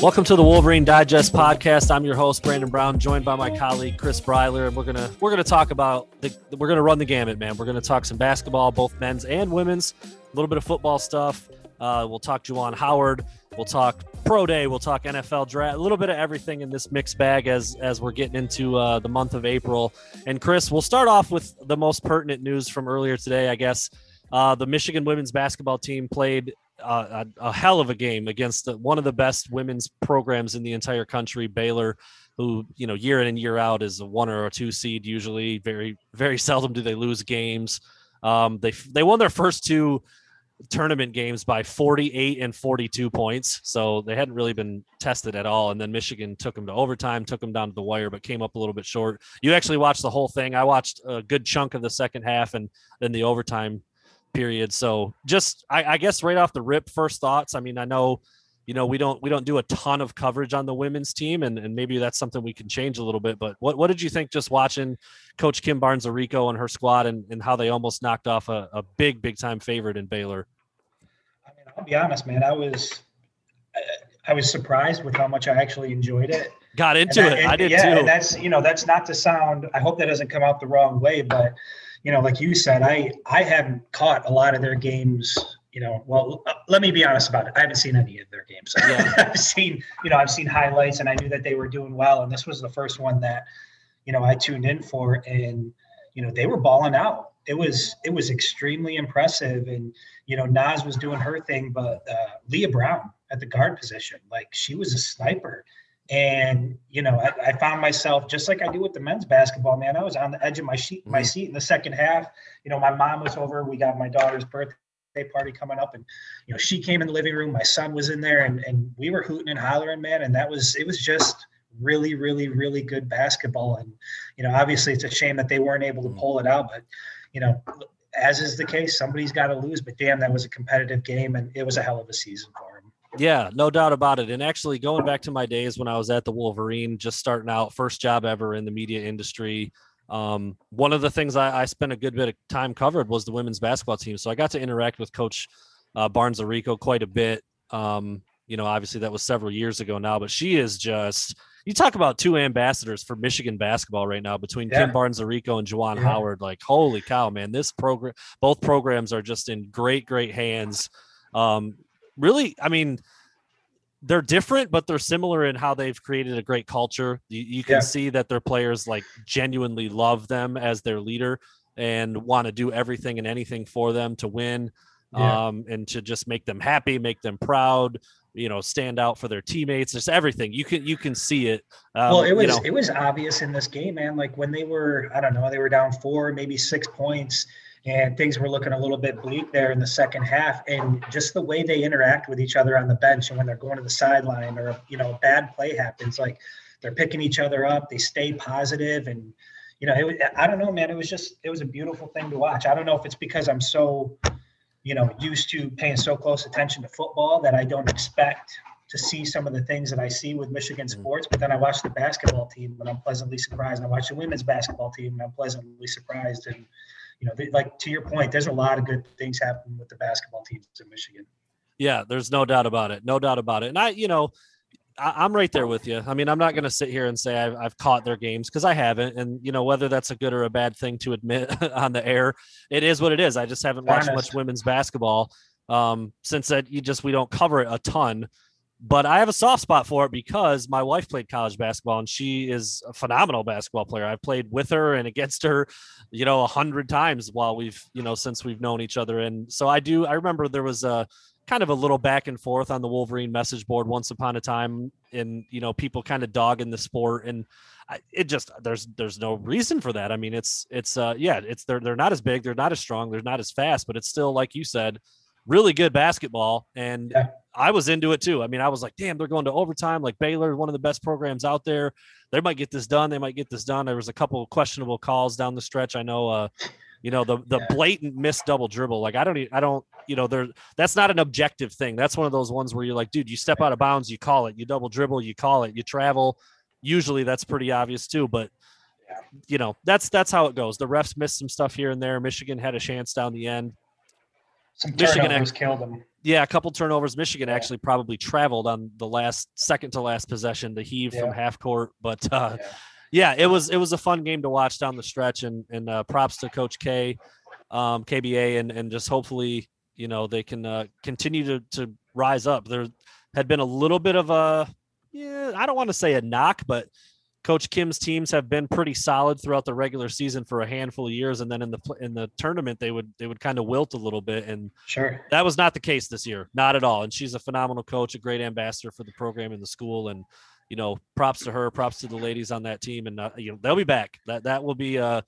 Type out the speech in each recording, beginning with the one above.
Welcome to the Wolverine Digest podcast. I'm your host Brandon Brown, joined by my colleague Chris Breiler, and we're gonna we're gonna talk about the we're gonna run the gamut, man. We're gonna talk some basketball, both men's and women's, a little bit of football stuff. Uh, we'll talk Juwan Howard. We'll talk pro day. We'll talk NFL draft. A little bit of everything in this mixed bag as as we're getting into uh, the month of April. And Chris, we'll start off with the most pertinent news from earlier today, I guess. Uh, the Michigan women's basketball team played uh, a, a, hell of a game against the, one of the best women's programs in the entire country, Baylor, who you know year in and year out is a one or a two seed. Usually, very very seldom do they lose games. Um, they they won their first two tournament games by 48 and 42 points. So they hadn't really been tested at all. And then Michigan took them to overtime, took them down to the wire, but came up a little bit short. You actually watched the whole thing. I watched a good chunk of the second half and then the overtime period. So just I, I, guess right off the rip, first thoughts. I mean, I know, you know, we don't we don't do a ton of coverage on the women's team, and, and maybe that's something we can change a little bit. But what, what did you think just watching Coach Kim Barnes Arico and her squad and, and how they almost knocked off a, a big, big time favorite in Baylor? I mean, I'll be honest, man. I was I was surprised with how much I actually enjoyed it. Got into and it. I, I did yeah, too. And that's you know, that's not to sound I hope that doesn't come out the wrong way, but you know, like you said, I I haven't caught a lot of their games. You know, well, uh, let me be honest about it. I haven't seen any of their games. Yeah. I've seen, you know, I've seen highlights, and I knew that they were doing well. And this was the first one that, you know, I tuned in for, and you know, they were balling out. It was it was extremely impressive, and you know, Naz was doing her thing, but uh, Leigha Brown at the guard position, like she was a sniper. And you know, I, I, found myself just like I do with the men's basketball. Man, I was on the edge of my seat, my mm-hmm. seat in the second half. You know, my mom was over. We got my daughter's birthday party coming up, and you know, she came in the living room. My son was in there, and and we were hooting and hollering, man. And that was it was just really, really, really good basketball. And you know, obviously, it's a shame that they weren't able to pull it out, but you know, as is the case, somebody's got to lose. But damn, that was a competitive game, and it was a hell of a season for. Him, yeah, no doubt about it. And actually, going back to my days when I was at the Wolverine, just starting out, first job ever in the media industry. Um, one of the things I, I, spent a good bit of time covered was the women's basketball team. So I got to interact with Coach uh, Barnes Arico quite a bit. Um, you know, obviously that was several years ago now, but she is just you talk about two ambassadors for Michigan basketball right now between yeah. Kim Barnes Arico and Juwan yeah. Howard. Like, holy cow, man! This program, both programs are just in great, great hands. Um, really, I mean, they're different, but they're similar in how they've created a great culture. You, you can yeah. see that their players like genuinely love them as their leader and want to do everything and anything for them to win yeah. um, and to just make them happy, make them proud, you know, stand out for their teammates, just everything. You can you can see it. Um, well, it was you know. it was obvious in this game, man. Like when they were, I don't know, they were down four, maybe six points and things were looking a little bit bleak there in the second half. And just the way they interact with each other on the bench and when they're going to the sideline or you know a bad play happens, like they're picking each other up, they stay positive, and you know it I don't know, man. It was just it was a beautiful thing to watch. I don't know if it's because I'm so you know used to paying so close attention to football that I don't expect to see some of the things that I see with Michigan mm-hmm. sports. But then I watch the basketball team and I'm pleasantly surprised. And I watch the women's basketball team and I'm pleasantly surprised. And you know, they, like to your point, there's a lot of good things happening with the basketball teams in Michigan. Yeah, there's no doubt about it. No doubt about it. And I, you know, I, am right there with you. I mean, I'm not going to sit here and say I've, I've caught their games because I haven't. And, you know, whether that's a good or a bad thing to admit on the air, it is what it is. I just haven't watched much women's basketball um, since that you just, we don't cover it a ton but I have a soft spot for it because my wife played college basketball and she is a phenomenal basketball player. I've played with her and against her, you know, a hundred times while we've, you know, since we've known each other. And so I do, I remember there was a kind of a little back and forth on the Wolverine message board once upon a time and, you know, people kind of dogging the sport and I, it just, there's, there's no reason for that. I mean, it's, it's, uh, yeah, it's, they're, they're not as big, they're not as strong, they're not as fast, but it's still, like you said, really good basketball. And yeah. I was into it too. I mean, I was like, damn, they're going to overtime. Like Baylor, one of the best programs out there. They might get this done. They might get this done. There was a couple questionable calls down the stretch. I know, uh, you know, the the blatant missed double dribble. Like I don't, I don't, you know, there. That's not an objective thing. That's one of those ones where you're like, dude, you step out of bounds, you call it. You double dribble, you call it. You travel. Usually, that's pretty obvious too. But you know, that's that's how it goes. The refs missed some stuff here and there. Michigan had a chance down the end. Some Michigan turnovers killed them. Yeah, a couple turnovers. Michigan yeah. actually probably traveled on the last second to last possession to heave yeah. from half court, but uh, yeah. yeah. it was it was a fun game to watch down the stretch, and and uh, props to Coach K, um, KBA, and and just hopefully you know they can uh, continue to to rise up. There had been a little bit of a yeah, I don't want to say a knock, but Coach Kim's teams have been pretty solid throughout the regular season for a handful of years, and then in the in the tournament they would they would kind of wilt a little bit, and sure that was not the case this year, not at all. And she's a phenomenal coach, a great ambassador for the program in the school, and you know, props to her, props to the ladies on that team, and uh, you know they'll be back. That that will be uh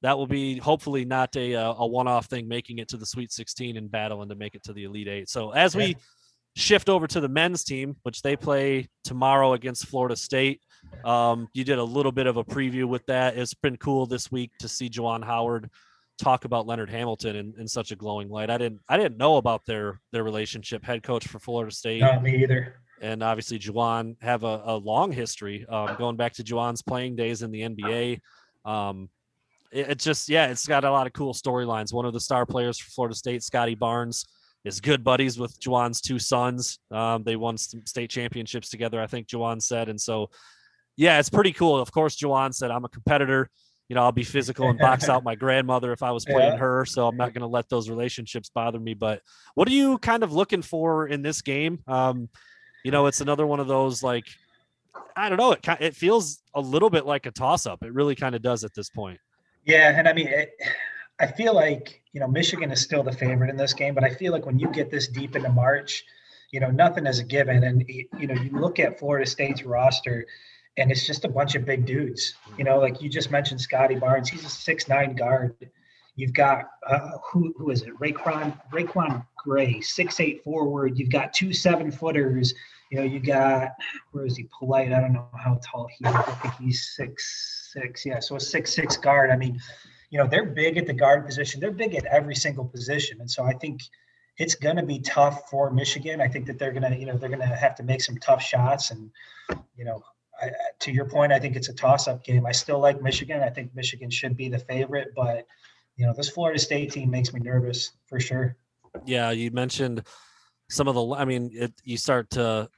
that will be hopefully not a uh, a one off thing, making it to the Sweet 16 and battling to make it to the Elite Eight. So as we shift over to the men's team, which they play tomorrow against Florida State. Um, you did a little bit of a preview with that. It's been cool this week to see Juwan Howard talk about Leonard Hamilton in, in such a glowing light. I didn't I didn't know about their their relationship. Head coach for Florida State. Not me either. And obviously Juwan have a, a long history um, going back to Juwan's playing days in the NBA. Um, it, it just yeah, it's got a lot of cool storylines. One of the star players for Florida State, Scottie Barnes is good buddies with Juwan's two sons. Um, they won some state championships together, I think Juwan said. And so, yeah, it's pretty cool. Of course, Juwan said, I'm a competitor. You know, I'll be physical and box out my grandmother if I was playing yeah. her. So I'm not going to let those relationships bother me. But what are you kind of looking for in this game? Um, you know, it's another one of those like, I don't know. It it feels a little bit like a toss up. It really kind of does at this point. Yeah, and I mean, it, I feel like you know Michigan is still the favorite in this game, but I feel like when you get this deep into March, you know nothing is a given, and you know you look at Florida State's roster, and it's just a bunch of big dudes. You know, like you just mentioned, Scottie Barnes, he's a six nine guard. You've got uh, who who is it? RaiQuan RaiQuan Gray, six eight forward. You've got two seven footers. You know, you got where is he? Polite. I don't know how tall he is. I think he's six six. Yeah, so a six six guard. I mean, you know, they're big at the guard position. They're big at every single position. And so I think it's going to be tough for Michigan. I think that they're going to, you know, they're going to have to make some tough shots. And, you know, I, to your point, I think it's a toss up game. I still like Michigan. I think Michigan should be the favorite, but, you know, this Florida State team makes me nervous for sure. Yeah. You mentioned some of the, I mean, it, you start to,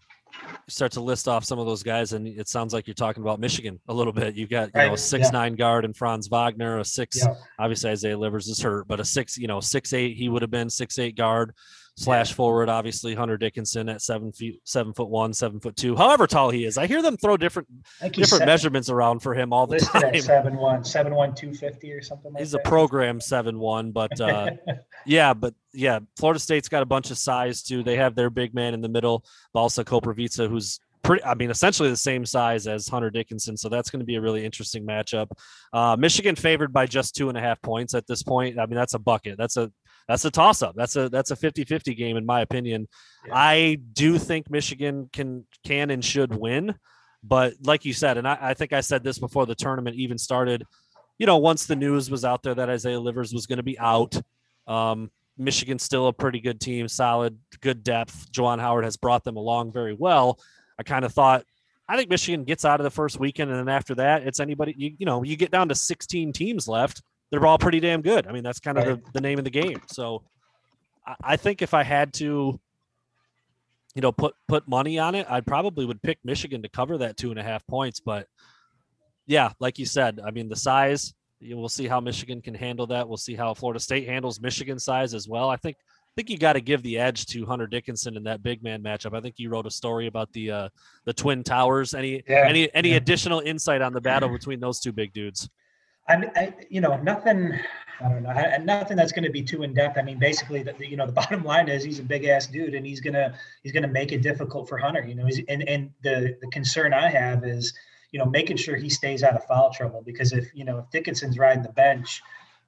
start to list off some of those guys, and it sounds like you're talking about Michigan a little bit. You've got you right. know a six yeah. nine guard and Franz Wagner, a six. Yeah. Obviously Isaiah Livers is hurt, but a six you know six eight he would have been six eight guard slash forward. Obviously Hunter Dickinson at seven feet seven foot one, seven foot two, however tall he is. I hear them throw different different seven, measurements around for him all the time. At seven one, seven one two fifty or something. Like He's that. a program seven one, but uh, yeah, but yeah, Florida State's got a bunch of size too. They have their big man in the middle, Balsa Koprivica, who's pretty, I mean, essentially the same size as Hunter Dickinson. So that's going to be a really interesting matchup. Uh, Michigan favored by just two and a half points at this point. I mean, that's a bucket. That's a, that's a toss up. That's a, that's a 50 50 game, in my opinion. Yeah. I do think Michigan can, can and should win. But like you said, and I, I think I said this before the tournament even started, you know, once the news was out there that Isaiah Livers was going to be out, um, Michigan's still a pretty good team, solid, good depth. Juwan Howard has brought them along very well. I kind of thought, I think Michigan gets out of the first weekend, and then after that, it's anybody. You, you know, you get down to 16 teams left. They're all pretty damn good. I mean, that's kind of the, the name of the game. So, I, I think if I had to, you know, put put money on it, I probably would pick Michigan to cover that two and a half points. But yeah, like you said, I mean, the size. You we'll see how Michigan can handle that. We'll see how Florida State handles Michigan size as well. I think I think you got to give the edge to Hunter Dickinson in that big man matchup. I think you wrote a story about the uh, the Twin Towers. Any yeah, any any yeah. additional insight on the battle between those two big dudes? I, I you know nothing. I don't know. I, nothing that's going to be too in depth. I mean, basically, the, you know, the bottom line is he's a big ass dude, and he's gonna he's gonna make it difficult for Hunter. You know, he's, and and the the concern I have is you know making sure he stays out of foul trouble because if you know if Dickinson's riding the bench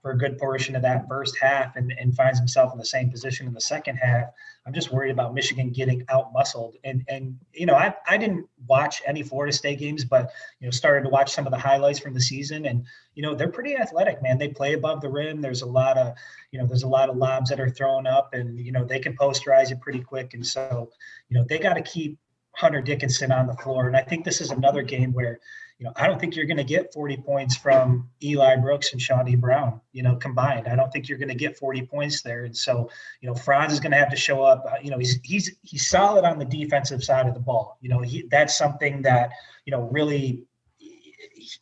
for a good portion of that first half and, and finds himself in the same position in the second half. I'm just worried about Michigan getting out muscled. And and you know, I, I didn't watch any Florida State games, but you know, started to watch some of the highlights from the season. And, you know, they're pretty athletic, man. They play above the rim. There's a lot of, you know, there's a lot of lobs that are thrown up and, you know, they can posterize it pretty quick. And so, you know, they got to keep Hunter Dickinson on the floor. And I think this is another game where, know, I don't think you're going to get 40 points from Eli Brooks and Chaundee Brown, you know, combined. I don't think you're going to get 40 points there. And so, you know, Franz is going to have to show up. Uh, you know, he's he's he's solid on the defensive side of the ball. You know, he that's something that you know really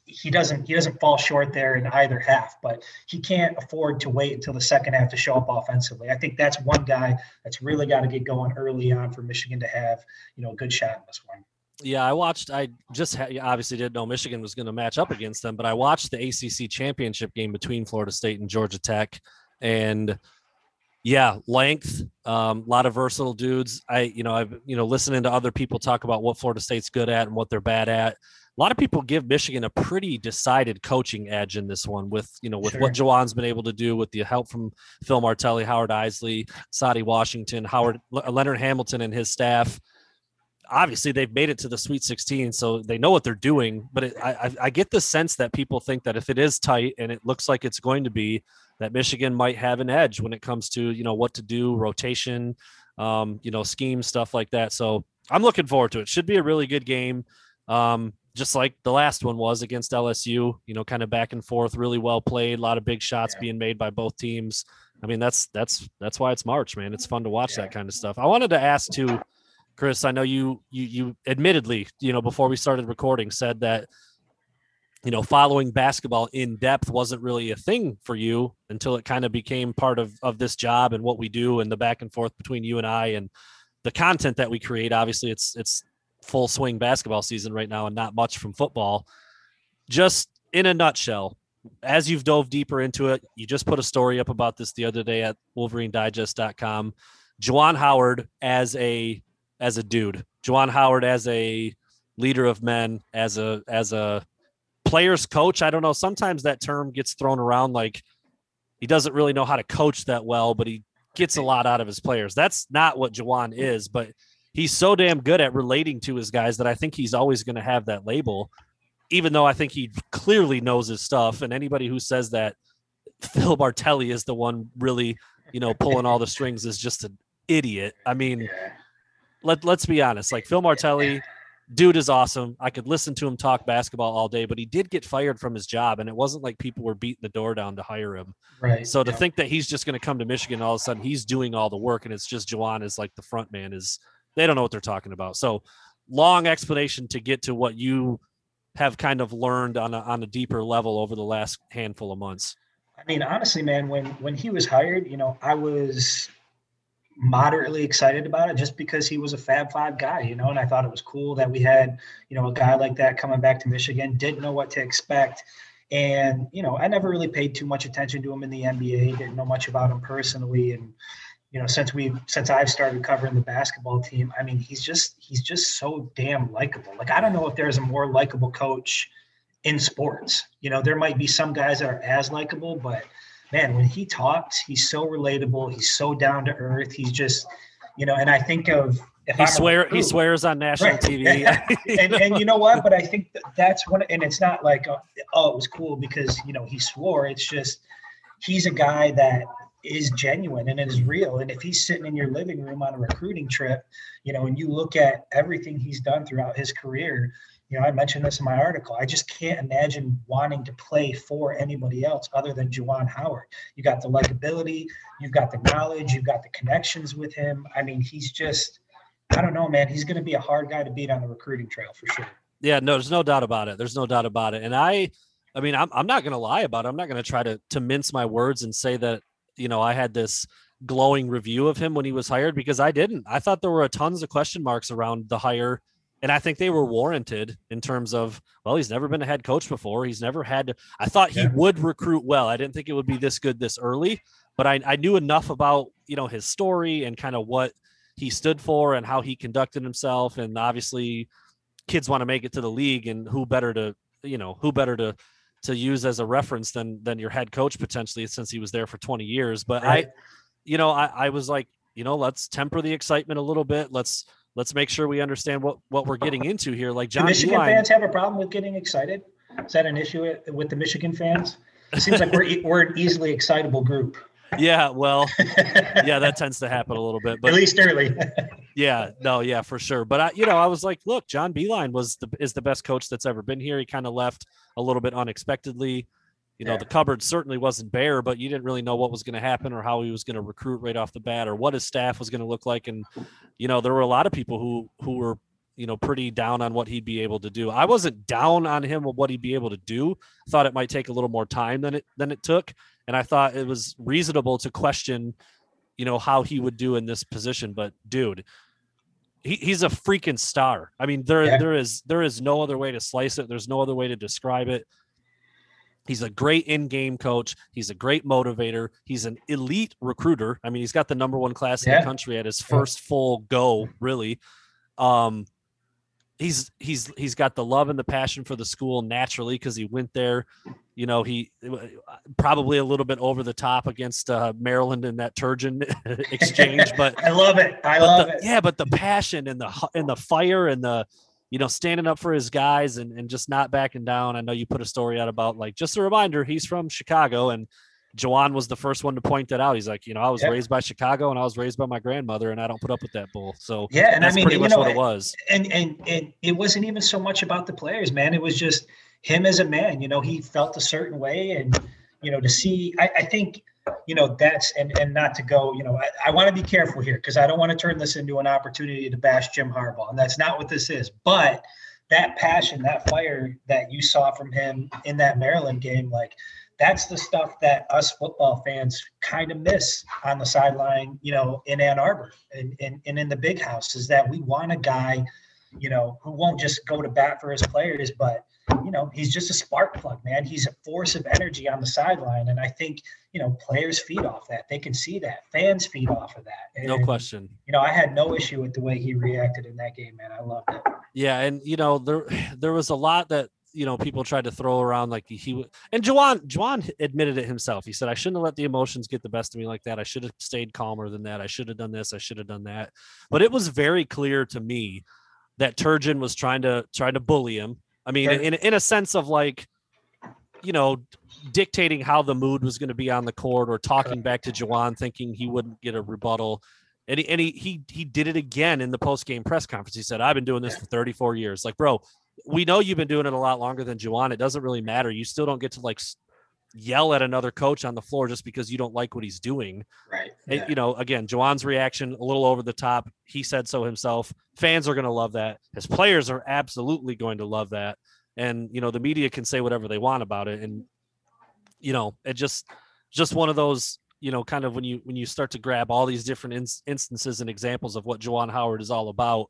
he doesn't he doesn't fall short there in either half, but he can't afford to wait until the second half to show up offensively. I think that's one guy that's really got to get going early on for Michigan to have you know a good shot in this one. Yeah, I watched. I just ha- obviously didn't know Michigan was going to match up against them, but I watched the ACC championship game between Florida State and Georgia Tech, and yeah, length, a um, lot of versatile dudes. I, you know, I've you know listening to other people talk about what Florida State's good at and what they're bad at a lot of people give Michigan a pretty decided coaching edge in this one with, you know, with sure. what Juwan's been able to do with the help from Phil Martelli, Howard Eisley, Saddi Washington, Howard Leonard Hamilton and his staff. Obviously, they've made it to the Sweet 16, so they know what they're doing. But it, I, I get the sense that people think that if it is tight and it looks like it's going to be, that Michigan might have an edge when it comes to you know what to do, rotation, um, you know, scheme stuff like that. So I'm looking forward to it. Should be a really good game. Um, just like the last one was against LSU, you know, kind of back and forth, really well played, a lot of big shots yeah. being made by both teams. I mean, that's that's that's why it's March, man. It's fun to watch yeah. that kind of stuff. I wanted to ask too, Chris. I know you you you admittedly, you know, before we started recording, said that you know following basketball in depth wasn't really a thing for you until it kind of became part of of this job and what we do and the back and forth between you and I and the content that we create. Obviously, it's it's full swing basketball season right now and not much from football. Just in a nutshell, as you've dove deeper into it, you just put a story up about this the other day at wolverinedigest.com. Juwan Howard as a as a dude, Juwan Howard as a leader of men, as a as a player's coach. I don't know. Sometimes that term gets thrown around like he doesn't really know how to coach that well, but he gets a lot out of his players. That's not what Juwan is, but he's so damn good at relating to his guys that I think he's always going to have that label, even though I think he clearly knows his stuff. And anybody who says that Phil Martelli is the one really, you know, pulling all the strings is just an idiot. I mean, let, let's be honest. Like Phil Martelli, dude is awesome. I could listen to him talk basketball all day, but he did get fired from his job, and it wasn't like people were beating the door down to hire him. Right. So to yeah. think that he's just going to come to Michigan all of a sudden, he's doing all the work, and it's just Juwan is like the front man is they don't know what they're talking about. So long explanation to get to what you have kind of learned on a, on a deeper level over the last handful of months. I mean, honestly, man, when when he was hired, you know, I was moderately excited about it just because he was a Fab Five guy, you know, and I thought it was cool that we had, you know, a guy like that coming back to Michigan, didn't know what to expect. And, you know, I never really paid too much attention to him in the NBA, didn't know much about him personally. And, you know, since we since I've started covering the basketball team, I mean, he's just he's just so damn likable. Like I don't know if there's a more likable coach in sports. You know, there might be some guys that are as likable, but man, when he talks, he's so relatable. He's so down to earth. He's just, you know, and I think of he swear he swears on national right. TV. and and you know what? But I think that's one. And it's not like oh, oh, it was cool because you know he swore. It's just he's a guy that is genuine and it is real. And if he's sitting in your living room on a recruiting trip, you know, and you look at everything he's done throughout his career, you know, I mentioned this in my article. I just can't imagine wanting to play for anybody else other than Juwan Howard. You got the likability, you've got the knowledge, you've got the connections with him. I mean, he's just, I don't know, man. He's going to be a hard guy to beat on the recruiting trail for sure. Yeah, no, there's no doubt about it. There's no doubt about it. And I, I mean, I'm, I'm not going to lie about it. I'm not going to try to to mince my words and say that you know, I had this glowing review of him when he was hired because I didn't. I thought there were tons of question marks around the hire. And I think they were warranted in terms of, well, he's never been a head coach before. He's never had, I thought he would recruit well. I didn't think it would be this good this early, but I, I knew enough about, you know, his story and kind of what he stood for and how he conducted himself. And obviously, kids want to make it to the league, and who better to, you know, who better to to use as a reference than than your head coach potentially since he was there for 20 years. But right. I, you know, I, I was like, you know, let's temper the excitement a little bit. Let's let's make sure we understand what what we're getting into here. Like John, Do Michigan fans have a problem with getting excited. Is that an issue with the Michigan fans? It seems like we're we're an easily excitable group. yeah, well, yeah, that tends to happen a little bit, but at least early. yeah, no, yeah, for sure. But I, you know, I was like, look, John Beilein was the is the best coach that's ever been here. He kind of left a little bit unexpectedly. You know, yeah. the cupboard certainly wasn't bare, but you didn't really know what was going to happen or how he was going to recruit right off the bat or what his staff was going to look like. And you know, there were a lot of people who who were you know pretty down on what he'd be able to do. I wasn't down on him of what he'd be able to do. Thought it might take a little more time than it than it took, and I thought it was reasonable to question, you know, how he would do in this position. But dude, he, he's a freaking star. I mean, there yeah. there is there is no other way to slice it. There's no other way to describe it. He's a great in-game coach. He's a great motivator. He's an elite recruiter. I mean, he's got the number one class yeah. in the country at his first full go, really. Um, he's he's he's got the love and the passion for the school naturally because he went there. You know, he probably a little bit over the top against uh, Maryland in that Turgeon exchange, but I love it. I love the, it. Yeah, but the passion and the and the fire and the you know standing up for his guys and and just not backing down. I know you put a story out about like just a reminder he's from Chicago and Juwan was the first one to point that out. He's like, you know, I was yep. raised by Chicago and I was raised by my grandmother, and I don't put up with that bull. So yeah, and I mean, pretty much know, what it was. And, and and it wasn't even so much about the players, man. It was just him as a man. You know, he felt a certain way, and you know, to see, I, I think, you know, that's and and not to go, you know, I, I want to be careful here because I don't want to turn this into an opportunity to bash Jim Harbaugh, and that's not what this is. But that passion, that fire that you saw from him in that Maryland game, like that's the stuff that us football fans kind of miss on the sideline, you know, in Ann Arbor and, and, and in the big house is that we want a guy, you know, who won't just go to bat for his players, but you know, he's just a spark plug, man. He's a force of energy on the sideline. And I think, you know, players feed off that. They can see that. Fans feed off of that. And, no question. You know, I had no issue with the way he reacted in that game, man. I loved it. Yeah, and you know, there there was a lot that you know people tried to throw around like he and Juwan Juwan admitted it himself. He said I shouldn't have let the emotions get the best of me like that. I should have stayed calmer than that. I should have done this. I should have done that. But it was very clear to me that Turgeon was trying to trying to bully him. I mean, in in a sense of like, you know, dictating how the mood was going to be on the court or talking back to Juwan, thinking he wouldn't get a rebuttal. And he, and he he he did it again in the post game press conference. He said, "I've been doing this for 34 years." Like, bro, we know you've been doing it a lot longer than Juwan. It doesn't really matter. You still don't get to like yell at another coach on the floor just because you don't like what he's doing. Right. Yeah. you know, again, Juwan's reaction a little over the top. He said so himself. Fans are going to love that. His players are absolutely going to love that. And you know, the media can say whatever they want about it. And you know, it just just one of those. You know, kind of when you when you start to grab all these different in- instances and examples of what Juwan Howard is all about,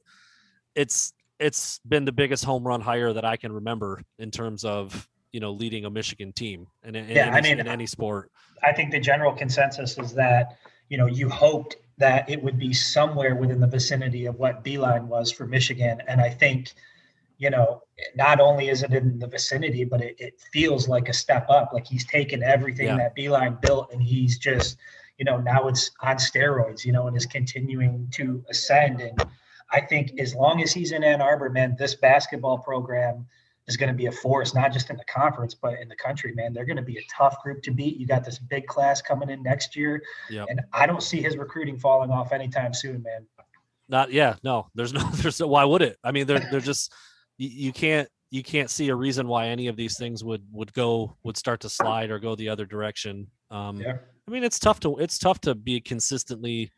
it's it's been the biggest home run hire that I can remember in terms of you know leading a Michigan team and in, yeah, any, I mean, in any sport. I think the general consensus is that you know you hoped that it would be somewhere within the vicinity of what Beilein was for Michigan, and I think you know not only is it in the vicinity, but it, it feels like a step up. Like he's taken everything yeah. that Beilein built and he's just you know now it's on steroids, you know, and is continuing to ascend and I think as long as he's in Ann Arbor, man, this basketball program is going to be a force, not just in the conference, but in the country, man. They're going to be a tough group to beat. You got this big class coming in next year. Yep. And I don't see his recruiting falling off anytime soon, man. Not, yeah, no, there's no, there's no, why would it? I mean, they're, they're just, you, you can't, you can't see a reason why any of these things would, would go, would start to slide or go the other direction. Um, yeah. I mean, it's tough to, it's tough to be consistently,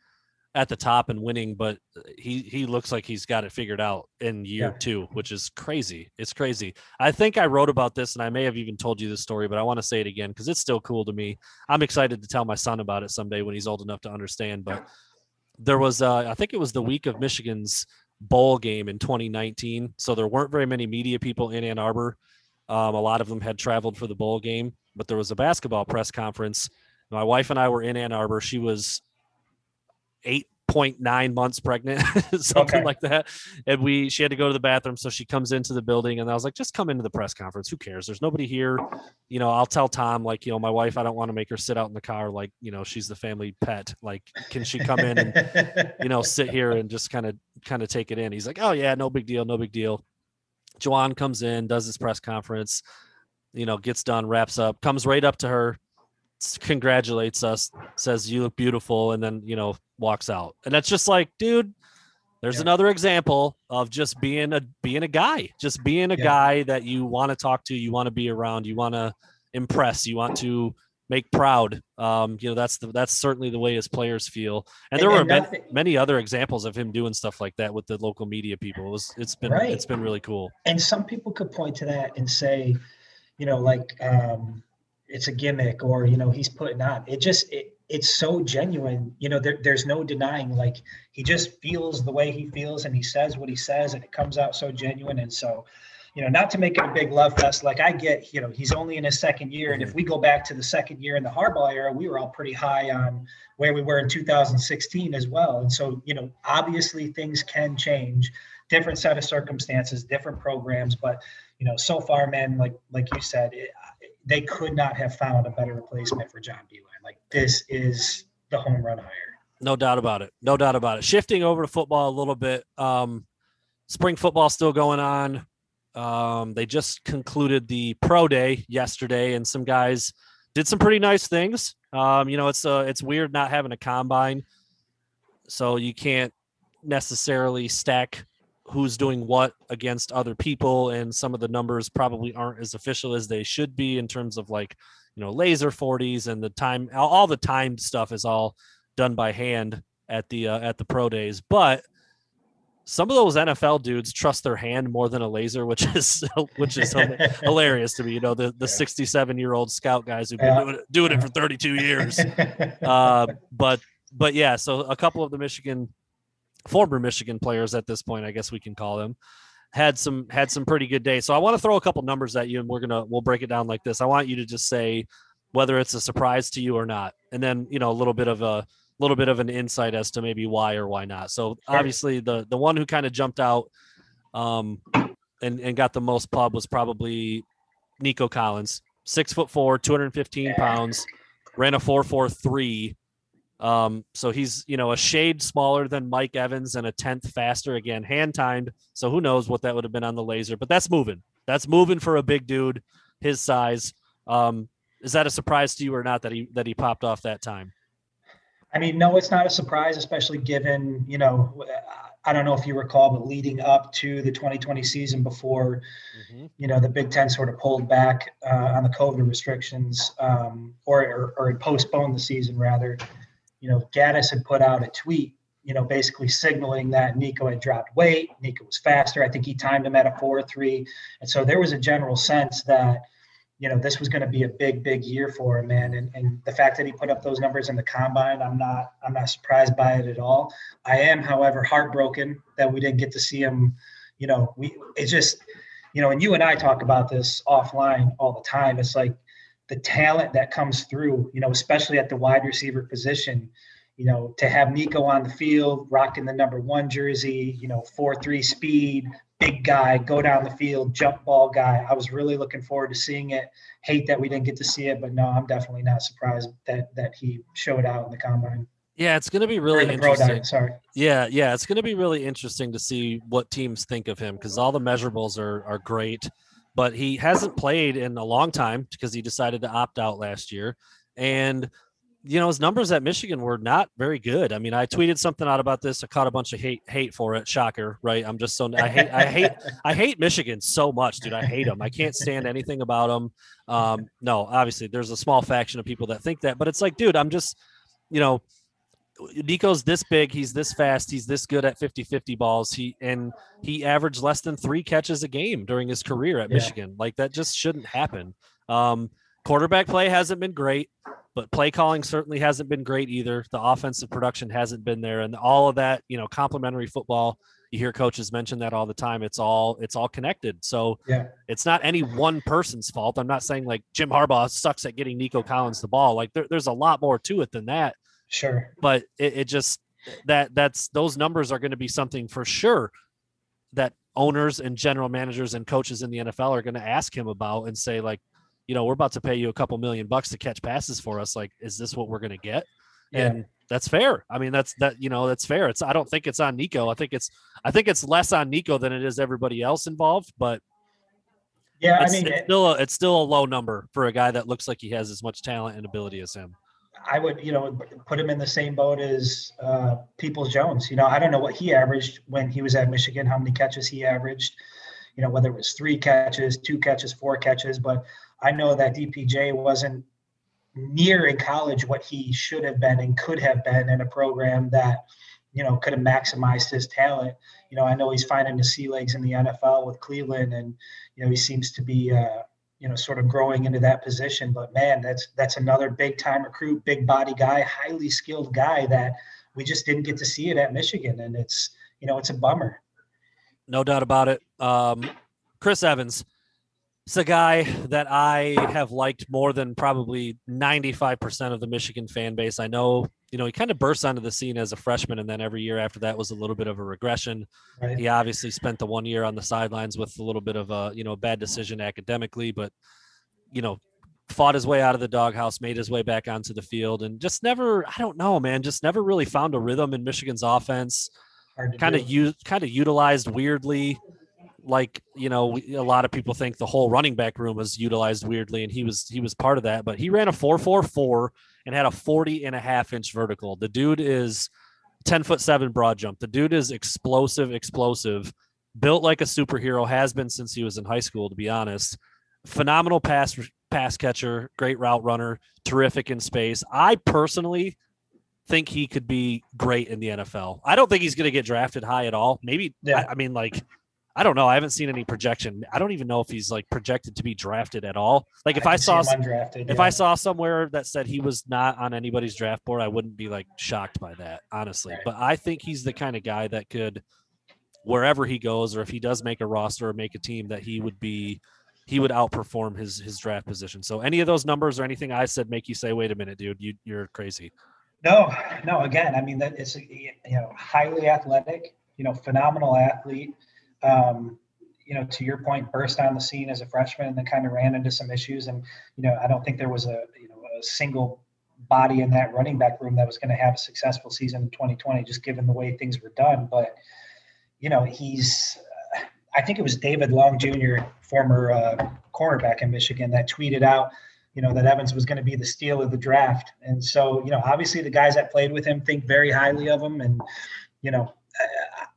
at the top and winning, but he he looks like he's got it figured out in year yeah. two, which is crazy. It's crazy. I think I wrote about this, and I may have even told you this story, but I want to say it again because it's still cool to me. I'm excited to tell my son about it someday when he's old enough to understand. But there was, uh, I think it was the week of Michigan's bowl game in 2019, so there weren't very many media people in Ann Arbor. Um, a lot of them had traveled for the bowl game, but there was a basketball press conference. My wife and I were in Ann Arbor. She was 8.9 months pregnant, something okay. like that. And we, she had to go to the bathroom. So she comes into the building and I was like, just come into the press conference. Who cares? There's nobody here. You know, I'll tell Tom, like, you know, my wife, I don't want to make her sit out in the car. Like, you know, she's the family pet. Like, can she come in and, you know, sit here and just kind of, kind of take it in? He's like, oh, yeah, no big deal. No big deal. Juwan comes in, does his press conference, you know, gets done, wraps up, comes right up to her, congratulates us, says you look beautiful, and then you know walks out. And that's just like, dude, there's yeah. another example of just being a being a guy, just being a yeah. guy that you want to talk to, you want to be around, you want to impress, you want to make proud. Um, you know, that's the that's certainly the way his players feel. And, and there were nothing, many other examples of him doing stuff like that with the local media people. It was, it's been right. it's been really cool. And some people could point to that and say, you know, like um, it's a gimmick or you know he's putting on. It just it, it's so genuine. You know, there, there's no denying. Like he just feels the way he feels, and he says what he says, and it comes out so genuine. And so, you know, not to make it a big love fest. Like I get, you know, he's only in his second year, and if we go back to the second year in the Harbaugh era, we were all pretty high on where we were in 2016 as well. And so, you know, obviously things can change, different set of circumstances, different programs, but you know, so far, man, like like you said, it, they could not have found a better replacement for John Beilein. Like this is the home run hire. No doubt about it. No doubt about it. Shifting over to football a little bit. Um, spring football still going on. Um, they just concluded the pro day yesterday, and some guys did some pretty nice things. Um, you know, it's uh, it's weird not having a combine, so you can't necessarily stack who's doing what against other people, and some of the numbers probably aren't as official as they should be in terms of like you know laser 40s and the time all the timed stuff is all done by hand at the uh, at the pro days but some of those NFL dudes trust their hand more than a laser, which is which is hilarious to me. You know, the the 67 year old scout guys who've been doing it, doing it for 32 years. Uh, but but yeah, so a couple of the Michigan former Michigan players at this point, I guess we can call them, had some had some pretty good days. So I want to throw a couple numbers at you, and we're gonna we'll break it down like this. I want you to just say whether it's a surprise to you or not, and then you know a little bit of a little bit of an insight as to maybe why or why not. So obviously the the one who kind of jumped out um and and got the most pub was probably Nico Collins, six foot four, 215 pounds, ran a four four three um, so he's, you know, a shade smaller than Mike Evans and a tenth faster. Again, hand timed. So who knows what that would have been on the laser, but that's moving. That's moving for a big dude his size. Um, is that a surprise to you or not that he that he popped off that time? I mean, no, it's not a surprise, especially given, you know, I don't know if you recall, but leading up to the 2020 season before, mm-hmm. you know, the Big Ten sort of pulled back uh, on the COVID restrictions um, or, or, or postponed the season rather you know, Gattis had put out a tweet, you know, basically signaling that Nico had dropped weight. Nico was faster. I think he timed him at a four three, and so there was a general sense that, you know, this was going to be a big, big year for him, man. And and the fact that he put up those numbers in the combine, I'm not I'm not surprised by it at all. I am, however, heartbroken that we didn't get to see him. You know, we it's just, you know, and you and I talk about this offline all the time. It's like the talent that comes through, you know, especially at the wide receiver position, you know, to have Nico on the field, rocking the number one jersey, you know, four three speed, big guy, go down the field, jump ball guy. I was really looking forward to seeing it. Hate that we didn't get to see it, but no, I'm definitely not surprised that that he showed out in the combine. Yeah, it's going to be really interesting. sorry. Yeah, yeah, it's going to be really interesting to see what teams think of him because all the measurables are are great but he hasn't played in a long time because he decided to opt out last year. And you know his numbers at Michigan were not very good. I mean, I tweeted something out about this. I caught a bunch of hate hate for it. Shocker, right? I'm just so I hate I hate I hate Michigan so much, dude. I hate them. I can't stand anything about them. Um, no, obviously there's a small faction of people that think that, but it's like, dude, I'm just, you know, Nico's this big, he's this fast, he's this good at 50-50 balls. He and he averaged less than 3 catches a game during his career at yeah. Michigan. Like that just shouldn't happen. Um, quarterback play hasn't been great, but play calling certainly hasn't been great either. The offensive production hasn't been there and all of that, you know, complementary football you hear coaches mention that all the time it's all it's all connected so yeah it's not any one person's fault i'm not saying like jim harbaugh sucks at getting nico collins the ball like there, there's a lot more to it than that Sure. But it, it just that that's those numbers are going to be something for sure that owners and general managers and coaches in the NFL are going to ask him about and say like, you know, we're about to pay you a couple million bucks to catch passes for us. Like, is this what we're going to get? Yeah. And that's fair. I mean, that's that you know that's fair. It's I don't think it's on Nico. I think it's I think it's less on Nico than it is everybody else involved. But Yeah, it's, I mean, it's it, still a, it's still a low number for a guy that looks like he has as much talent and ability as him. I would, you know, put him in the same boat as uh, Peoples Jones. You know, I don't know what he averaged when he was at Michigan, how many catches he averaged, you know, whether it was three catches, two catches, four catches. But I know that DPJ wasn't near in college what he should have been and could have been in a program that, you know, could have maximized his talent. You know, I know he's finding his sea legs in the NFL with Cleveland, and you know, he seems to be. Uh, you know, sort of growing into that position. But man, that's that's another big time recruit, big body guy, highly skilled guy that we just didn't get to see it at Michigan, and it's you know it's a bummer. No doubt about it. Um, Chris Evans, it's a guy that I have liked more than probably 95% of the Michigan fan base. I know, you know, he kind of burst onto the scene as a freshman, and then every year after that was a little bit of a regression. Right. He obviously spent the one year on the sidelines with a little bit of a, you know, bad decision academically, but, you know, fought his way out of the doghouse, made his way back onto the field, and just never, I don't know, man, just never really found a rhythm in Michigan's offense. Kind of used, kind of utilized weirdly like you know a lot of people think the whole running back room was utilized weirdly and he was he was part of that but he ran a 444 and had a 40 and a half inch vertical the dude is 10 foot 7 broad jump the dude is explosive explosive built like a superhero has been since he was in high school to be honest phenomenal pass pass catcher great route runner terrific in space i personally think he could be great in the NFL. I don't think he's going to get drafted high at all. Maybe Yeah. I, I mean like I don't know. I haven't seen any projection. I don't even know if he's like projected to be drafted at all. Like if I, see saw if yeah. I saw somewhere that said he was not on anybody's draft board, I wouldn't be like shocked by that, honestly. Right. But I think he's the kind of guy that could wherever he goes or if he does make a roster or make a team that he would be he would outperform his his draft position. So any of those numbers or anything I said make you say wait a minute, dude, you you're crazy. No, no. Again, I mean that it's you know highly athletic, you know, phenomenal athlete. Um, you know, to your point, burst on the scene as a freshman and then kind of ran into some issues. And you know, I don't think there was a you know a single body in that running back room that was going to have a successful season in 2020, just given the way things were done. But you know, he's I think it was David Long Jr., former uh, cornerback in Michigan, that tweeted out you know that Evans was going to be the steal of the draft. And so, you know, obviously the guys that played with him think very highly of him. And you know,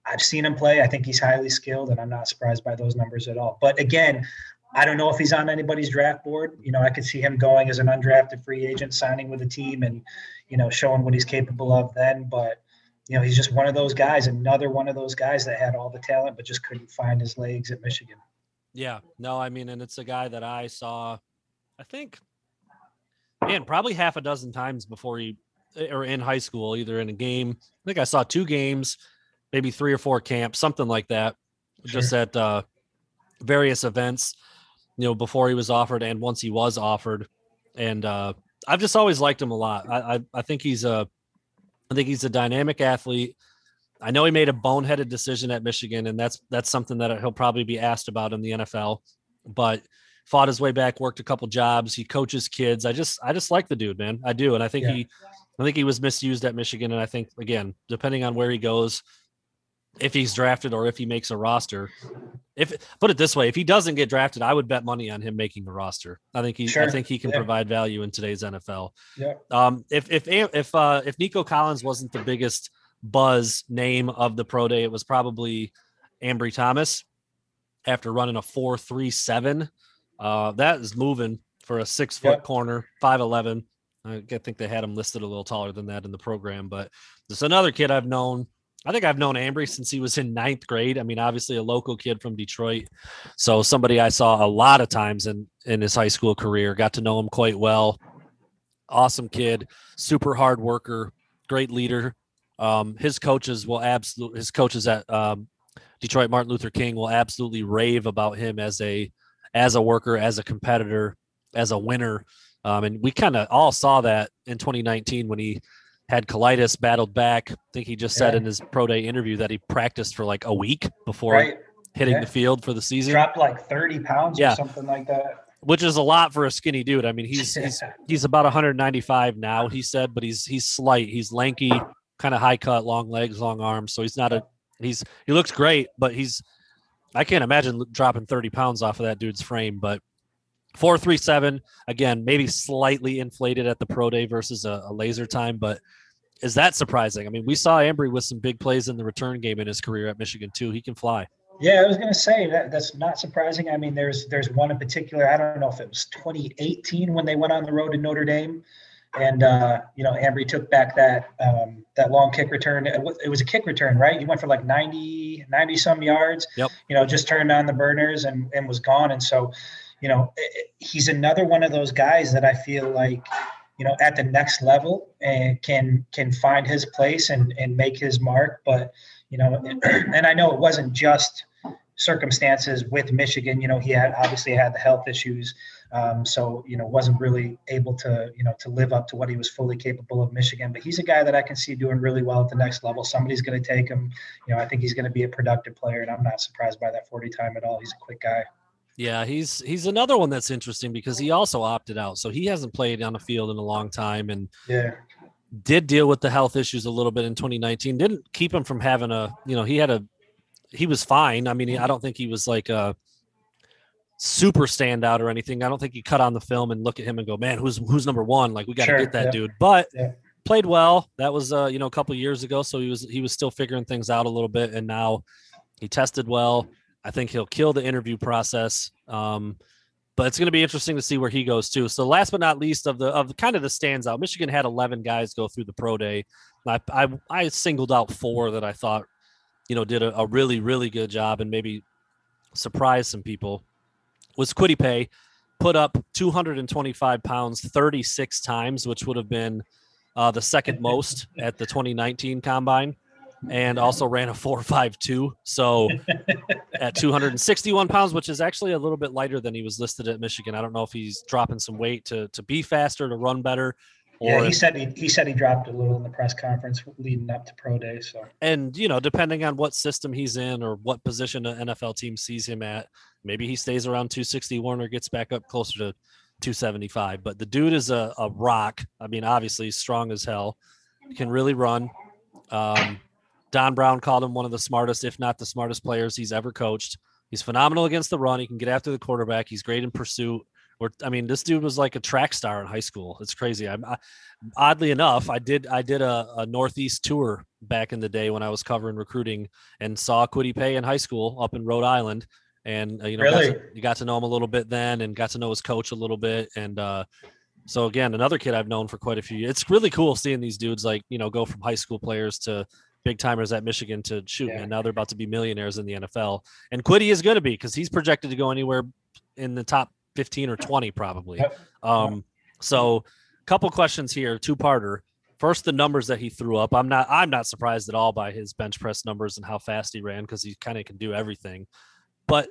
I've seen him play. I think he's highly skilled, and I'm not surprised by those numbers at all. But again, I don't know if he's on anybody's draft board. You know, I could see him going as an undrafted free agent, signing with a team, and you know, showing what he's capable of then. But you know, he's just one of those guys, another one of those guys that had all the talent but just couldn't find his legs at Michigan. Yeah, no, I mean, and it's a guy that I saw, I think, man, probably half a dozen times before he or in high school, either in a game. I think I saw two games, maybe three or four camps, something like that, just at uh, various events, you know, before he was offered and once he was offered. And uh, I've just always liked him a lot. I, I, I think he's a, I think he's a dynamic athlete. I know he made a boneheaded decision at Michigan, and that's that's something that he'll probably be asked about in the NFL. But fought his way back, worked a couple jobs. He coaches kids. I just I just like the dude, man. I do, and I think Yeah. he I think he was misused at Michigan, and I think again, depending on where he goes, if he's drafted or if he makes a roster, if put it this way, if he doesn't get drafted, I would bet money on him making the roster. I think he I think he can Yeah. provide value in today's NFL. Yeah. Um, if if if uh, if Nico Collins wasn't the biggest buzz name of the pro day, it was probably Ambry Thomas after running a four three seven. Uh, that is moving for a six foot Yeah. corner, five eleven. I think they had him listed a little taller than that in the program, but there's another kid I've known. I think I've known Ambry since he was in ninth grade. I mean, obviously a local kid from Detroit, so somebody I saw a lot of times in in his high school career. Got to know him quite well. Awesome kid, super hard worker, great leader. Um, his coaches will absolutely his coaches at um, Detroit Martin Luther King will absolutely rave about him as a as a worker, as a competitor, as a winner. Um, and we kind of all saw that in 2019 when he had colitis, battled back. I think he just said Yeah. in his pro day interview that he practiced for like a week before Right. hitting Yeah. the field for the season, Dropped like 30 pounds Yeah. or something like that. which is a lot for a skinny dude. I mean, he's he's he's about 195 now, he said, but he's he's slight, he's lanky, kind of high cut, long legs, long arms. So he's not a he's he looks great, but he's I can't imagine dropping 30 pounds off of that dude's frame, but 437 again, maybe slightly inflated at the pro day versus a, a laser time, but is that surprising? I mean, we saw Ambry with some big plays in the return game in his career at Michigan too. He can fly. Yeah, I was going to say that that's not surprising. I mean, there's there's one in particular. I don't know if it was 2018 when they went on the road to Notre Dame, and uh, you know, Ambry took back that um, that long kick return. It was a kick return, right? He went for like 90 90 some yards. Yep. You know, just turned on the burners and and was gone. And so, you know, eh, eh, he's another one of those guys that I feel like you know at the next level and can can find his place and and make his mark. But you know and i know it wasn't just circumstances with michigan you know he had obviously had the health issues um, so you know wasn't really able to you know to live up to what he was fully capable of michigan. But he's a guy that i can see doing really well at the next level. Somebody's going to take him. You know i think he's going to be a productive player and i'm not surprised by that 40 time at all. He's a quick guy yeah, he's he's another one that's interesting because he also opted out, so he hasn't played on the field in a long time, and yeah, did deal with the health issues a little bit in 2019. Didn't keep him from having a, you know, he had a, he was fine. I mean, I don't think he was like a super standout or anything. I don't think you cut on the film and look at him and go, man, who's who's number one? Like we got to sure, get that yeah. dude. But yeah. played well. That was uh, you know, a couple years ago, so he was he was still figuring things out a little bit, and now he tested well I think he'll kill the interview process. Um, but it's going to be interesting to see where he goes too. So last but not least of the of kind of the stands out, Michigan had 11 guys go through the pro day. I I, I singled out four that I thought, you know, did a, a really really good job and maybe surprised some people. Was Kwity Paye put up 225 pounds 36 times, which would have been uh, the second most at the 2019 combine and also ran a 452 so at 261 pounds which is actually a little bit lighter than he was listed at michigan i don't know if he's dropping some weight to to be faster to run better yeah, he said he, he said he dropped a little in the press conference leading up to pro day. So and you know, depending on what system he's in or what position an NFL team sees him at, maybe he stays around 261 or gets back up closer to 275. But the dude is a, a rock. I mean, obviously strong as hell, can really run. Um, Don Brown called him one of the smartest, if not the smartest players he's ever coached. He's phenomenal against the run. He can get after the quarterback. He's great in pursuit. Or, I mean, this dude was like a track star in high school. It's crazy. I'm I, oddly enough, I did I did a, a, Northeast tour back in the day when I was covering recruiting and saw Kwity Paye in high school up in Rhode Island, and uh, you know, really? got to, you got to know him a little bit then, and got to know his coach a little bit, and uh, so again, another kid I've known for quite a few years. It's really cool seeing these dudes like you know go from high school players to big timers at Michigan to shoot, yeah. man. Now they're about to be millionaires in the NFL, and Kwity is going to be because he's projected to go anywhere in the top fifteen or twenty probably. Yep. Um, so, a couple questions here, two parter. First, the numbers that he threw up. I'm not. I'm not surprised at all by his bench press numbers and how fast he ran because he kind of can do everything. But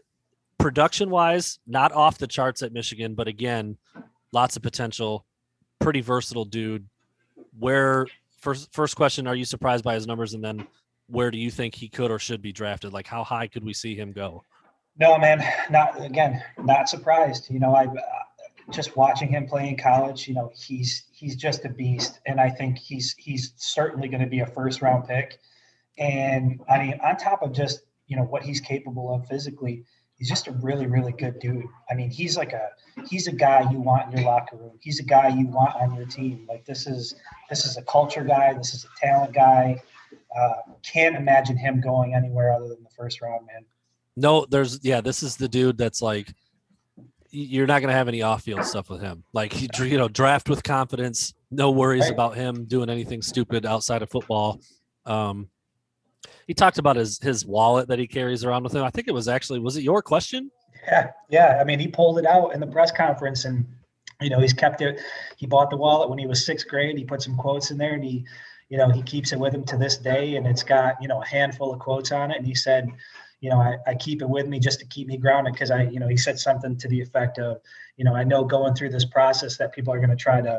production wise, not off the charts at Michigan. But again, lots of potential. Pretty versatile dude. Where first first question: Are you surprised by his numbers? And then, where do you think he could or should be drafted? Like, how high could we see him go? No, man, not again, not surprised. You know, I uh, just watching him play in college. You know, he's he's just a beast, and I think he's he's certainly going to be a first round pick. And I mean, on top of just you know what he's capable of physically, he's just a really really good dude. I mean he's like a he's a guy you want in your locker room. He's a guy you want on your team. Like this is this is a culture guy. This is a talent guy. Uh, can't imagine him going anywhere other than the first round man. No there's yeah this is the dude that's like you're not going to have any off-field stuff with him. Like he, you know draft with confidence no worries right. about him doing anything stupid outside of football. Um he talked about his his wallet that he carries around with him. I think it was actually was it your question? Yeah, yeah. I mean, he pulled it out in the press conference, and you know, he's kept it. He bought the wallet when he was sixth grade. He put some quotes in there, and he, you know, he keeps it with him to this day, and it's got you know a handful of quotes on it. And he said, you know, I, I keep it with me just to keep me grounded because I, you know, he said something to the effect of, you know, I know going through this process that people are going to try to,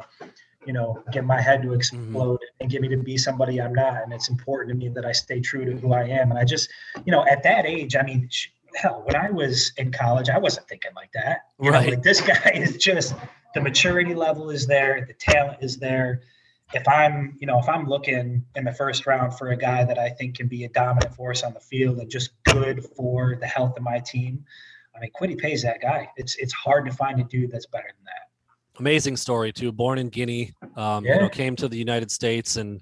you know, get my head to mm-hmm. explode mm-hmm. and get me to be somebody I'm not. And it's important to me that I stay true to who I am. And I just, you know, at that age, I mean, hell, when I was in college, I wasn't thinking like that. You right. know, like this guy is just the maturity level is there, the talent is there. if I'm, you know, if I'm looking in the first round for a guy that I think can be a dominant force on the field and just good for the health of my team, I mean, Kwity Paye's that guy. It's it's hard to find a dude that's better than that. Amazing story too. Born in Guinea, um, yeah. you know, came to the United States and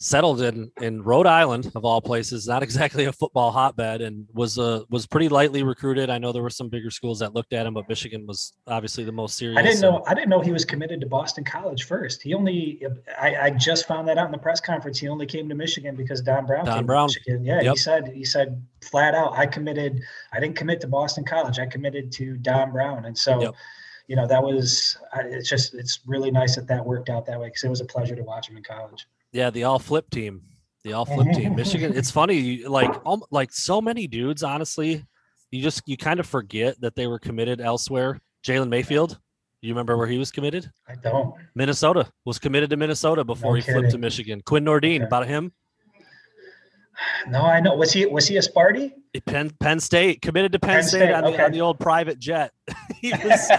settled in in Rhode Island of all places, not exactly a football hotbed, and was uh, was pretty lightly recruited. I know there were some bigger schools that looked at him, but Michigan was obviously the most serious. I didn't know. I didn't know he was committed to Boston College first. He only. I, I just found that out in the press conference. He only came to Michigan because Don Brown. Don Brown. Michigan. Yeah, yep. he said. He said flat out. I committed. I didn't commit to Boston College. I committed to Don Brown, and so. Yep. You know that was. It's just. It's really nice that that worked out that way because it was a pleasure to watch him in college. Yeah, the all flip team. The all flip team. Michigan. It's funny, like um, like so many dudes, honestly, you just you kind of forget that they were committed elsewhere. Jalen Mayfield, you remember where he was committed? I don't. Minnesota was committed to Minnesota before no he kidding. flipped to Michigan. Quinn Nordin okay. about him? No, I know. Was he was he a Sparty? Penn Penn State committed to Penn, Penn State, State, on, okay. the, on the old private jet. he was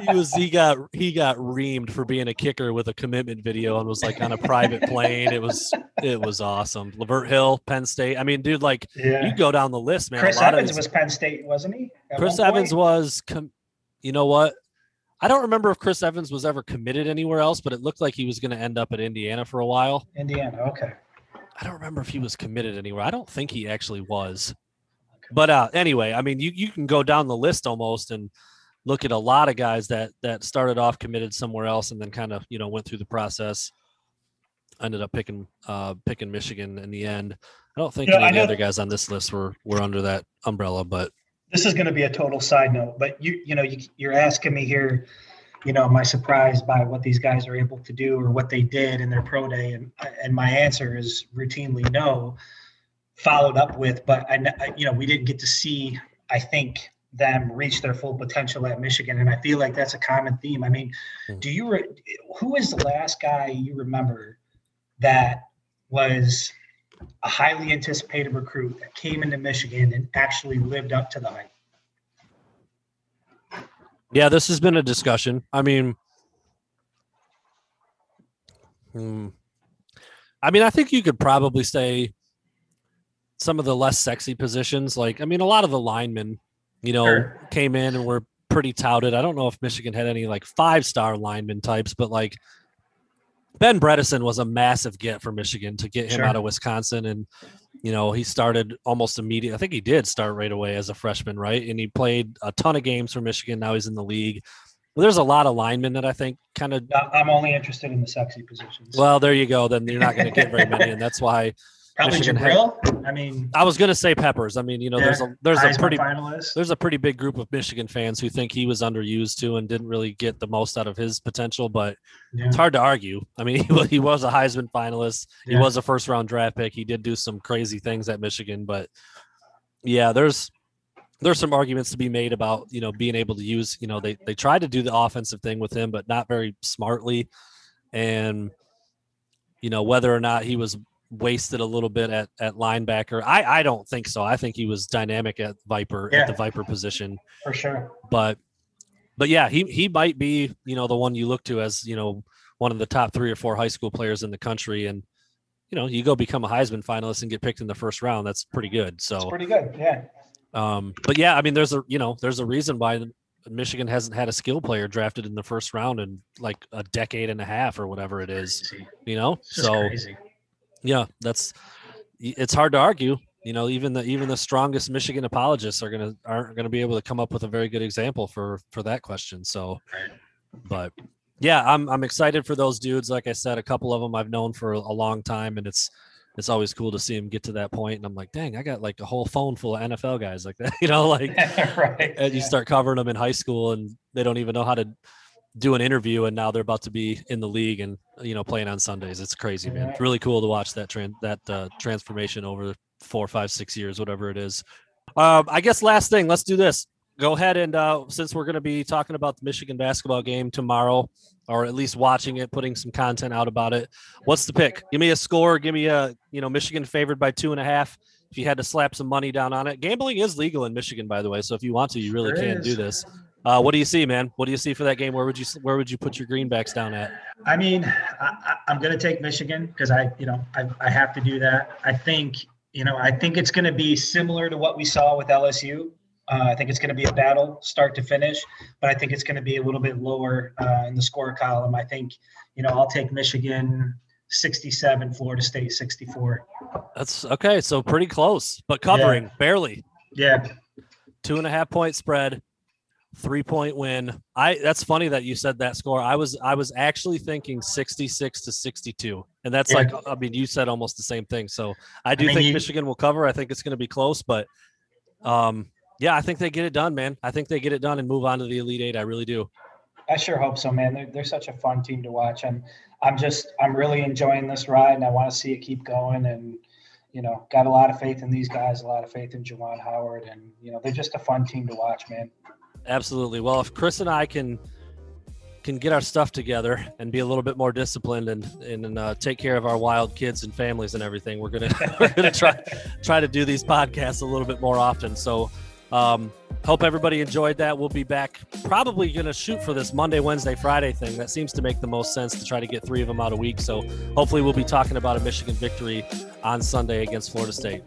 he was he got he got reamed for being a kicker with a commitment video and was like on a private plane. It was it was awesome. Lavert Hill, Penn State. I mean, dude, like yeah. you go down the list, man. Chris Evans these, was Penn State, wasn't he? Chris Evans was. Com- you know what? I don't remember if Chris Evans was ever committed anywhere else, but it looked like he was going to end up at Indiana for a while. Indiana, okay. I don't remember if he was committed anywhere. I don't think he actually was. But uh, anyway, I mean, you, you can go down the list almost and look at a lot of guys that that started off committed somewhere else and then kind of you know went through the process. Ended up picking uh, picking Michigan in the end. I don't think you know, any other guys on this list were were under that umbrella, but this is going to be a total side note. But you you know you, you're asking me here you know, am I surprised by what these guys are able to do or what they did in their pro day? And and my answer is routinely no. Followed up with, but I, you know, we didn't get to see. I think them reach their full potential at Michigan, and I feel like that's a common theme. I mean, hmm. do you? Re- who is the last guy you remember that was a highly anticipated recruit that came into Michigan and actually lived up to the hype? Yeah, this has been a discussion. I mean, hmm, I mean, I think you could probably say some of the less sexy positions. Like, I mean, a lot of the linemen, you know, sure. came in and were pretty touted. I don't know if Michigan had any like five star lineman types, but like Ben Bredeson was a massive get for Michigan to get him sure. out of Wisconsin. And you know, he started almost immediately. I think he did start right away as a freshman, right? And he played a ton of games for Michigan. Now he's in the league. Well, there's a lot of linemen that I think kind of. I'm only interested in the sexy positions. Well, there you go. Then you're not going to get very many, and that's why Probably Michigan Jabrill. Had, I mean, I was going to say Peppers. I mean, you know, there's a there's Heisman a pretty finalist. there's a pretty big group of Michigan fans who think he was underused too and didn't really get the most out of his potential. But yeah. it's hard to argue. I mean, he, he was a Heisman finalist. He was a first round draft pick. He did do some crazy things at Michigan, but yeah, there's there's some arguments to be made about you know being able to use you know they they tried to do the offensive thing with him, but not very smartly, and you know whether or not he was wasted a little bit at, at linebacker. I, I don't think so. I think he was dynamic at Viper yeah, at the Viper position for sure. But but yeah, he he might be you know the one you look to as you know one of the top three or four high school players in the country, and you know you go become a Heisman finalist and get picked in the first round. That's pretty good. So it's pretty good. Yeah. Um, but yeah, I mean, there's a you know there's a reason why Michigan hasn't had a skill player drafted in the first round in like a decade and a half or whatever it is. Crazy. You know, so crazy. Yeah, that's it's hard to argue. You know, even the even the strongest Michigan apologists are gonna aren't gonna be able to come up with a very good example for for that question. So, but yeah, I'm I'm excited for those dudes. Like I said, a couple of them I've known for a long time, and it's it's always cool to see them get to that point. And I'm like, dang, I got like a whole phone full of NFL guys like that. You know, like right. and you start covering them in high school, and they don't even know how to do an interview and now they're about to be in the league and you know playing on Sundays. It's crazy, man. It's really cool to watch that trend that uh, transformation over four, five, six years, whatever it is. Um, I guess last thing, let's do this. Go ahead and uh, since we're going to be talking about the Michigan basketball game tomorrow, or at least watching it, putting some content out about it. What's the pick? Give me a score. Give me a you know Michigan favored by two and a half. If you had to slap some money down on it, gambling is legal in Michigan, by the way. So if you want to, you really sure can is. do this. Uh, what do you see, man? What do you see for that game? Where would you where would you put your greenbacks down at? I mean, I, am going to take Michigan because I, you know, I, I have to do that. I think, you know, I think it's going to be similar to what we saw with LSU. Uh, I think it's going to be a battle start to finish, but I think it's going to be a little bit lower uh, in the score column. I think, you know, I'll take Michigan 67, Florida State 64. That's okay. So pretty close, but covering yeah. barely. Yeah. Two and a half point spread, three point win. I that's funny that you said that score. I was I was actually thinking 66 to 62. And that's yeah. like I mean you said almost the same thing. So I do I mean, think you, Michigan will cover. I think it's going to be close, but um yeah, I think they get it done, man. I think they get it done and move on to the Elite Eight. I really do. I sure hope so, man. They're, they're such a fun team to watch. And I'm just, I'm really enjoying this ride and I want to see it keep going. And, you know, got a lot of faith in these guys, a lot of faith in Juwan Howard. And, you know, they're just a fun team to watch, man. Absolutely. Well, if Chris and I can, can get our stuff together and be a little bit more disciplined and and uh, take care of our wild kids and families and everything, we're gonna we're gonna try try to do these podcasts a little bit more often. So um, hope everybody enjoyed that. We'll be back. Probably going to shoot for this Monday, Wednesday, Friday thing. That seems to make the most sense to try to get three of them out a week. So hopefully, we'll be talking about a Michigan victory on Sunday against Florida State.